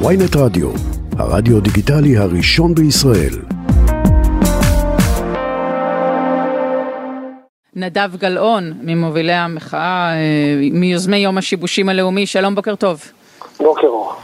ויינט רדיו, הרדיו דיגיטלי הראשון בישראל. נדב גלאון, ממובילי המחאה, אה, מיוזמי יום השיבושים הלאומי, שלום, בוקר טוב. בוקר אור.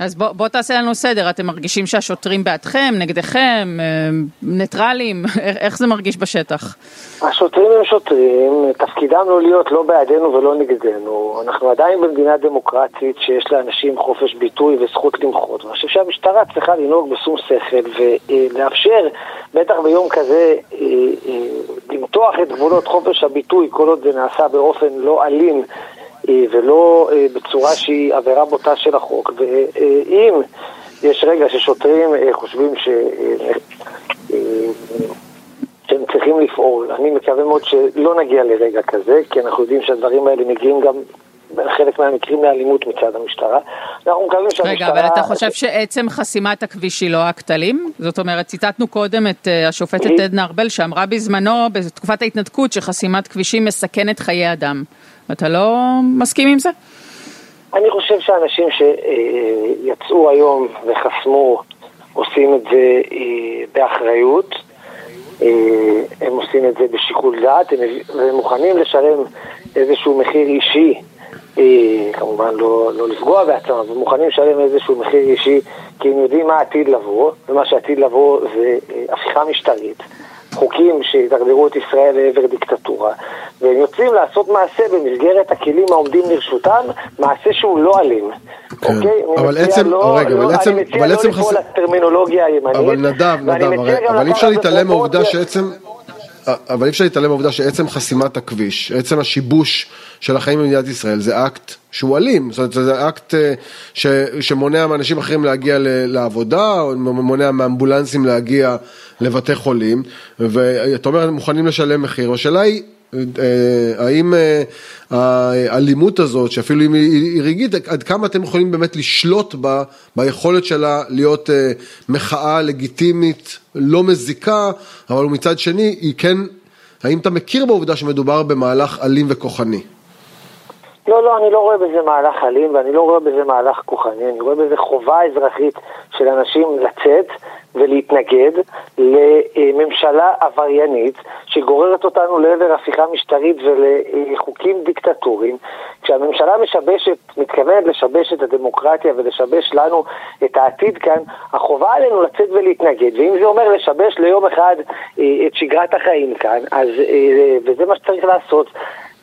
אז בוא, בוא תעשה לנו סדר, אתם מרגישים שהשוטרים בעדכם, נגדכם, אה, ניטרלים, איך זה מרגיש בשטח? השוטרים הם שוטרים, תפקידם לא להיות לא בעדנו ולא נגדנו. אנחנו עדיין במדינה דמוקרטית שיש לאנשים חופש ביטוי וזכות למחות. ואני חושב שהמשטרה צריכה לנהוג בשום שכל ולאפשר, בטח ביום כזה, אה, אה, למתוח את גבולות חופש הביטוי כל עוד זה נעשה באופן לא אלים. אה, ולא אה, בצורה שהיא עבירה בוטה של החוק. ואם יש רגע ששוטרים אה, חושבים ש... שהם צריכים לפעול, אני מקווה מאוד שלא נגיע לרגע כזה, כי אנחנו יודעים שהדברים האלה מגיעים גם בחלק מהמקרים לאלימות מצד המשטרה. אנחנו מקווים שהמשטרה... רגע, אבל אתה חושב שעצם חסימת הכביש היא לא אלים? זאת אומרת, ציטטנו קודם את השופטת עדנה ארבל שאמרה בזמנו, בתקופת ההתנתקות, שחסימת כבישים מסכנת חיי אדם. אתה לא מסכים עם זה? אני חושב שאנשים שיצאו היום וחסמו עושים את זה אה, באחריות, אה, הם עושים את זה בשיקול דעת, הם מוכנים לשלם איזשהו מחיר אישי, אה, כמובן לא, לא לפגוע בעצמם, אבל מוכנים לשלם איזשהו מחיר אישי כי הם יודעים מה עתיד לבוא, ומה שעתיד לבוא זה הפיכה משטרית. חוקים שידרדרו את ישראל לעבר דיקטטורה, והם יוצאים לעשות מעשה במסגרת הכלים העומדים לרשותם, מעשה שהוא לא אלים. כן. אוקיי? אבל עצם, לא, רגע, לא, אבל עצם, אני מציע אבל לא לפעול חס... לטרמינולוגיה הימנית. אבל נדב, נדב, הרי, אבל אי אפשר להתעלם מהעובדה שעצם... אבל אי אפשר להתעלם מהעובדה שעצם חסימת הכביש, עצם השיבוש של החיים במדינת ישראל זה אקט שהוא אלים, זאת אומרת זה אקט אה, ש, שמונע מאנשים אחרים להגיע לעבודה, או מונע מאמבולנסים להגיע לבתי חולים, ואתה אומר מוכנים לשלם מחיר, השאלה היא האם אה, האלימות הזאת, שאפילו אם היא רגעית, עד כמה אתם יכולים באמת לשלוט בה, ביכולת שלה להיות מחאה לגיטימית, לא מזיקה, אבל מצד שני היא כן, האם אתה מכיר בעובדה שמדובר במהלך אלים וכוחני? לא, לא, אני לא רואה בזה מהלך אלים ואני לא רואה בזה מהלך כוחני, אני רואה בזה חובה אזרחית של אנשים לצאת ולהתנגד לממשלה עבריינית שגוררת אותנו לעבר הפיכה משטרית ולחוקים דיקטטוריים. כשהממשלה משבשת, מתכוונת לשבש את הדמוקרטיה ולשבש לנו את העתיד כאן, החובה עלינו לצאת ולהתנגד. ואם זה אומר לשבש ליום אחד אה, את שגרת החיים כאן, אז, אה, וזה מה שצריך לעשות.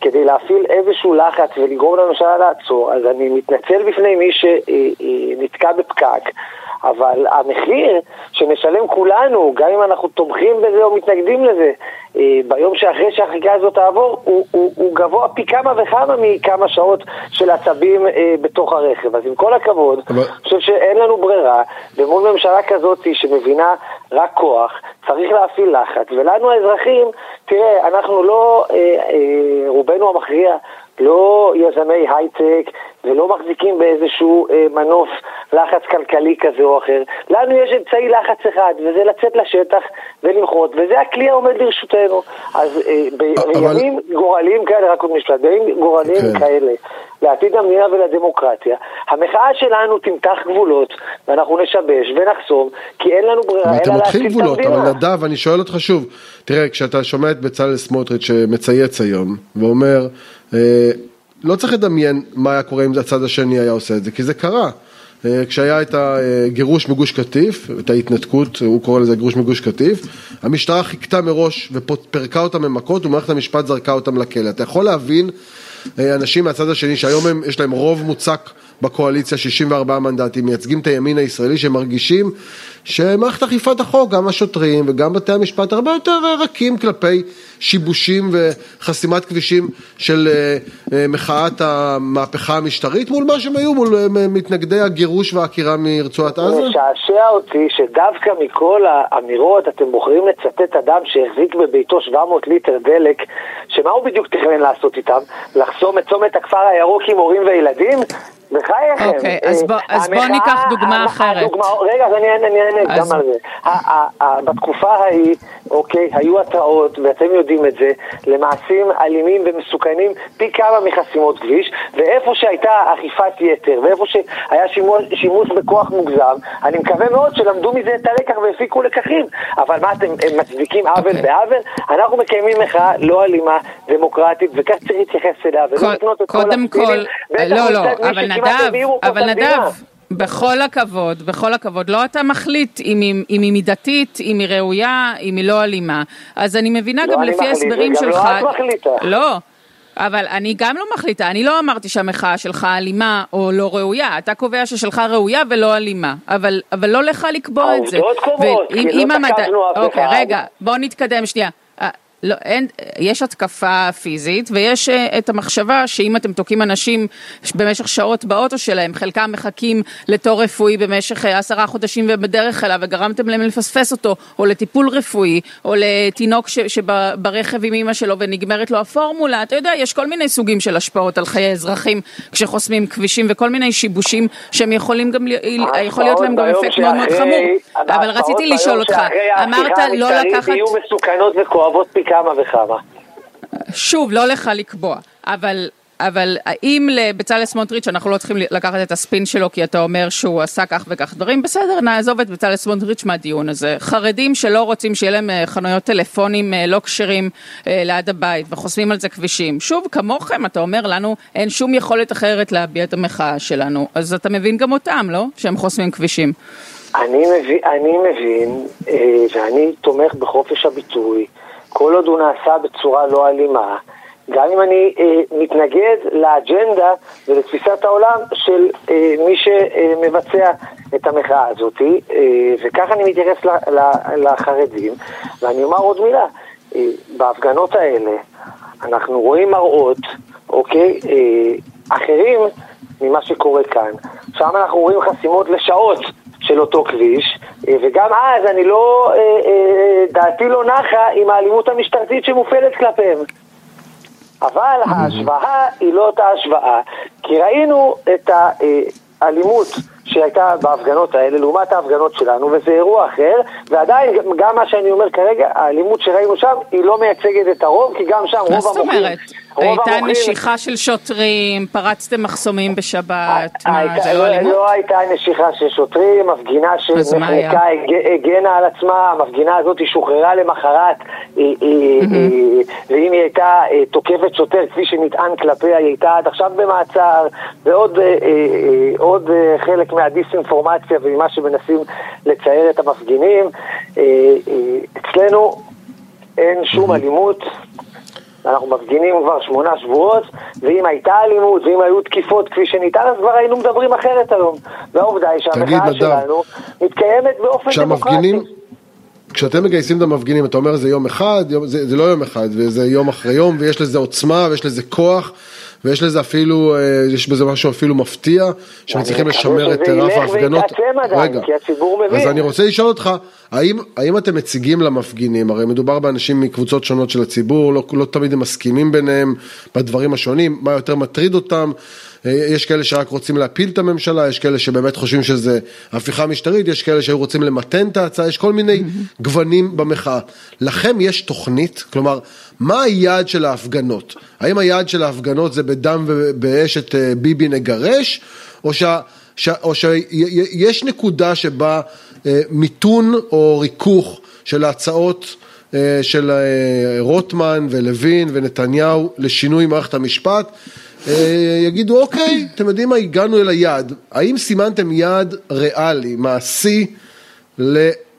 כדי להפעיל איזשהו לחץ ולגרום לממשלה לעצור, אז אני מתנצל בפני מי שנתקע בפקק, אבל המחיר שנשלם כולנו, גם אם אנחנו תומכים בזה או מתנגדים לזה, אה, ביום שאחרי שהחקיקה הזאת תעבור, הוא, הוא, הוא גבוה פי כמה וכמה מכמה שעות של עצבים אה, בתוך הרכב. אז עם כל הכבוד, אבל... אני חושב שאין לנו ברירה, ומול ממשלה כזאת שמבינה רק כוח, צריך להפעיל לחץ. ולנו האזרחים, תראה, אנחנו לא, אה, אה, רובנו המכריע, לא יזמי הייטק ולא מחזיקים באיזשהו אה, מנוף לחץ כלכלי כזה או אחר. לנו יש אמצעי לחץ אחד, וזה לצאת לשטח ולמחות, וזה הכלי העומד לרשותנו. אז אה, בימים אבל... גורליים כאלה, רק עוד משפט, בימים גורליים כן. כאלה, לעתיד המדינה ולדמוקרטיה, המחאה שלנו תמתח גבולות, ואנחנו נשבש ונחסום, כי אין לנו ברירה אלא להציל את המדינה. אבל נדב, אני שואל אותך שוב, תראה, כשאתה שומע את בצלאל סמוטריץ' שמצייץ היום, ואומר, אה, לא צריך לדמיין מה היה קורה אם הצד השני היה עושה את זה, כי זה קרה. אה, כשהיה את הגירוש מגוש קטיף, את ההתנתקות, הוא קורא לזה גירוש מגוש קטיף, המשטרה חיכתה מראש ופרקה אותם במכות ומערכת המשפט זרקה אותם לכלא. אתה יכול להבין אה, אנשים מהצד השני שהיום הם, יש להם רוב מוצק בקואליציה, 64 מנדטים, מייצגים את הימין הישראלי שמרגישים שמערכת אכיפת החוק, גם השוטרים וגם בתי המשפט הרבה יותר רכים כלפי שיבושים וחסימת כבישים של אה, אה, מחאת המהפכה המשטרית מול מה שהם היו, מול מתנגדי הגירוש והעקירה מרצועת עזה? משעשע אותי שדווקא מכל האמירות אתם בוחרים לצטט אדם שהחזיק בביתו 700 ליטר דלק, שמה הוא בדיוק תכנן לעשות איתם? לחסום את צומת הכפר הירוק עם הורים וילדים? בחייכם. אוקיי, אז בוא- אז בוא המחאה- ניקח דוגמה אחרת. רגע, אז אני אענה גם על זה. בתקופה ההיא, אוקיי, היו התראות, ואתם יודעים את זה, למעשים אלימים ומסוכנים פי כמה מחסימות כביש, ואיפה שהייתה אכיפת יתר, ואיפה שהיה שימוש, בכוח מוגזם, אני מקווה מאוד שלמדו מזה את הלקח והפיקו לקחים. אבל מה, אתם מצדיקים עוול אוקיי. בעוול? אנחנו מקיימים מחאה לא אלימה, דמוקרטית, וכך צריך להתייחס אליה, ולא לקנות את כל קודם כל, הספינים. לא, לא, אבל נדב, אבל. נדב, בכל הכבוד, בכל הכבוד, לא אתה מחליט אם היא, אם היא מידתית, אם היא ראויה, אם היא לא אלימה. אז אני מבינה לא גם אני לפי מחליט, ההסברים וגם לא שלך... את מחליטה. לא. אבל אני גם לא מחליטה, אני לא אמרתי שהמחאה שלך אלימה או לא ראויה, אתה קובע ששלך ראויה ולא אלימה, אבל, אבל לא לך לקבוע את זה. העובדות קובעות, כי לא תקפנו אף אוקיי, אחד. רגע, בוא נתקדם שנייה. לא, אין, יש התקפה פיזית ויש אה, את המחשבה שאם אתם תוקעים אנשים במשך שעות באוטו שלהם, חלקם מחכים לתור רפואי במשך אה, עשרה חודשים ובדרך אליו וגרמתם להם לפספס אותו, או לטיפול רפואי, או לתינוק ש- שברכב עם אמא שלו ונגמרת לו הפורמולה, אתה יודע, יש כל מיני סוגים של השפעות על חיי אזרחים כשחוסמים כבישים וכל מיני שיבושים שהם יכולים גם, ל- יכול להיות להם גם אפקט מאוד מאוד חמור. אבל רציתי לשאול אותך, אמרת לא לקחת... יהיו מסוכנות וכואבות פי כמה וכמה. שוב, לא לך לקבוע, אבל, אבל האם לבצלאל סמוטריץ', אנחנו לא צריכים לקחת את הספין שלו כי אתה אומר שהוא עשה כך וכך דברים, בסדר, נעזוב את בצלאל סמוטריץ' מהדיון הזה. חרדים שלא רוצים שיהיה להם אה, חנויות טלפונים אה, לא כשרים אה, ליד הבית וחוסמים על זה כבישים. שוב, כמוכם, אתה אומר לנו, אין שום יכולת אחרת להביע את המחאה שלנו, אז אתה מבין גם אותם, לא? שהם חוסמים כבישים. אני מבין, אני מבין ואני תומך בחופש הביטוי, כל עוד הוא נעשה בצורה לא אלימה, גם אם אני אה, מתנגד לאג'נדה ולתפיסת העולם של אה, מי שמבצע את המחאה הזאת, אה, וככה אני מתייחס ל- ל- לחרדים, ואני אומר עוד מילה, אה, בהפגנות האלה אנחנו רואים מראות, אוקיי, אה, אחרים ממה שקורה כאן. שם אנחנו רואים חסימות לשעות של אותו כביש, אה, וגם אז אני לא, אה, אה, דעתי לא נחה עם האלימות המשטרתית שמופעלת כלפיהם. אבל ההשוואה היא לא אותה השוואה, כי ראינו את האלימות שהייתה בהפגנות האלה לעומת ההפגנות שלנו, וזה אירוע אחר, ועדיין גם- מה שאני אומר כרגע, האלימות שראינו שם היא לא מייצגת את הרוב, כי גם שם רוב מה המוחים... זאת אומרת? הייתה נשיכה של שוטרים, פרצתם מחסומים בשבת, מה, הייתה- זה לא לא- אלימות? לא הייתה נשיכה של שוטרים, מפגינה מה הג- הגנה על עצמה, המפגינה הזאת שוחררה למחרת, ואם היא הייתה אה, תוקפת שוטר כפי שנטען כלפיה, היא הייתה עד עכשיו במעצר, ועוד אה, אה, אה, אה, חלק מהדיסאינפורמציה וממה שמנסים לצייר את המפגינים. אה, אה, אצלנו אין שום אלימות. אנחנו מפגינים כבר שמונה שבועות, ואם הייתה אלימות, ואם היו תקיפות כפי שניתן, אז כבר היינו מדברים אחרת היום. והעובדה היא שהמחאה שלנו מתקיימת באופן כשהמפגינים, דמוקרטי. כשאתם מגייסים את המפגינים, אתה אומר זה יום אחד, יום, זה, זה לא יום אחד, וזה יום אחרי יום, ויש לזה עוצמה, ויש לזה כוח, ויש לזה אפילו, אה, יש בזה משהו אפילו מפתיע, שמצליחים לשמר את רף ההפגנות. מבין. אז אני רוצה לשאול אותך, האם, האם אתם מציגים למפגינים, הרי מדובר באנשים מקבוצות שונות של הציבור, לא, לא תמיד הם מסכימים ביניהם בדברים השונים, מה יותר מטריד אותם, אה, יש כאלה שרק רוצים להפיל את הממשלה, יש כאלה שבאמת חושבים שזה הפיכה משטרית, יש כאלה שהיו רוצים למתן את ההצעה, יש כל מיני גוונים במחאה. לכם יש תוכנית? כלומר, מה היעד של ההפגנות? האם היעד של ההפגנות זה בדם ובאש את אה, ביבי נגרש, או שה... ש... או שיש נקודה שבה אה, מיתון או ריכוך של ההצעות אה, של רוטמן ולוין ונתניהו לשינוי מערכת המשפט, יגידו אוקיי, אתם יודעים מה, הגענו אל היעד. האם סימנתם יעד ריאלי, מעשי,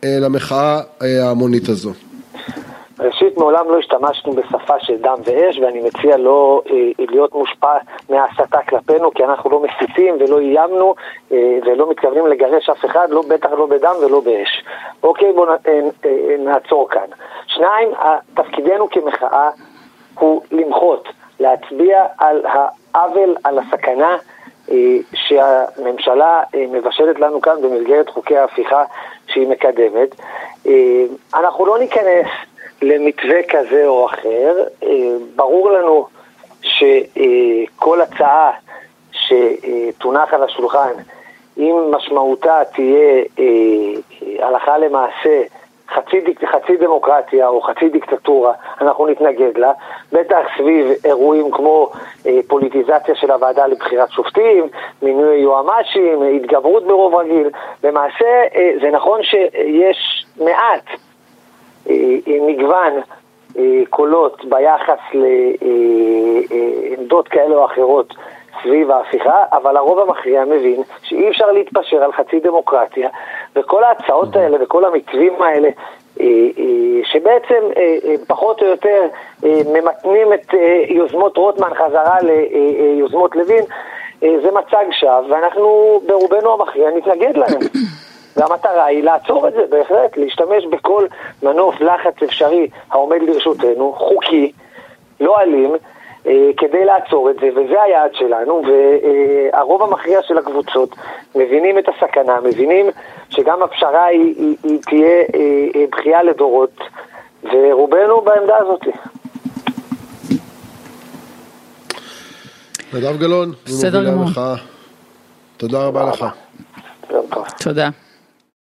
אה, למחאה אה, ההמונית הזו? ראשית, מעולם לא השתמשנו בשפה של דם ואש, ואני מציע לא אה, להיות מושפע מההסתה כלפינו, כי אנחנו לא מסיתים ולא איימנו אה, ולא מתכוונים לגרש אף אחד, לא, בטח לא בדם ולא באש. אוקיי, בואו נ, אה, אה, נעצור כאן. שניים, תפקידנו כמחאה הוא למחות, להצביע על העוול, על הסכנה אה, שהממשלה אה, מבשלת לנו כאן במסגרת חוקי ההפיכה שהיא מקדמת. אה, אנחנו לא ניכנס למתווה כזה או אחר. אה, ברור לנו שכל הצעה שתונח על השולחן, אם משמעותה תהיה אה, הלכה למעשה חצי, חצי דמוקרטיה או חצי דיקטטורה, אנחנו נתנגד לה, בטח סביב אירועים כמו אה, פוליטיזציה של הוועדה לבחירת שופטים, מינוי יועמ"שים, התגברות ברוב רגיל. למעשה אה, זה נכון שיש מעט אה, אה, מגוון אה, קולות ביחס לעמדות כאלה או אחרות סביב ההפיכה, אבל הרוב המכריע מבין שאי אפשר להתפשר על חצי דמוקרטיה, וכל ההצעות האלה וכל המתווים האלה, אה, אה, שבעצם אה, פחות או יותר ממתנים את יוזמות רוטמן חזרה ליוזמות לוין, זה מצג שווא, ואנחנו ברובנו המכריע נתנגד להם. והמטרה היא לעצור את זה, בהחלט, להשתמש בכל מנוף לחץ אפשרי העומד לרשותנו, חוקי, לא אלים, אה, כדי לעצור את זה, וזה היעד שלנו, והרוב המכריע של הקבוצות מבינים את הסכנה, מבינים שגם הפשרה היא, היא, היא תהיה אה, אה, בכייה לדורות, ורובנו בעמדה הזאת. נדב גלאון, בסדר גמור. תודה רבה לך. תודה.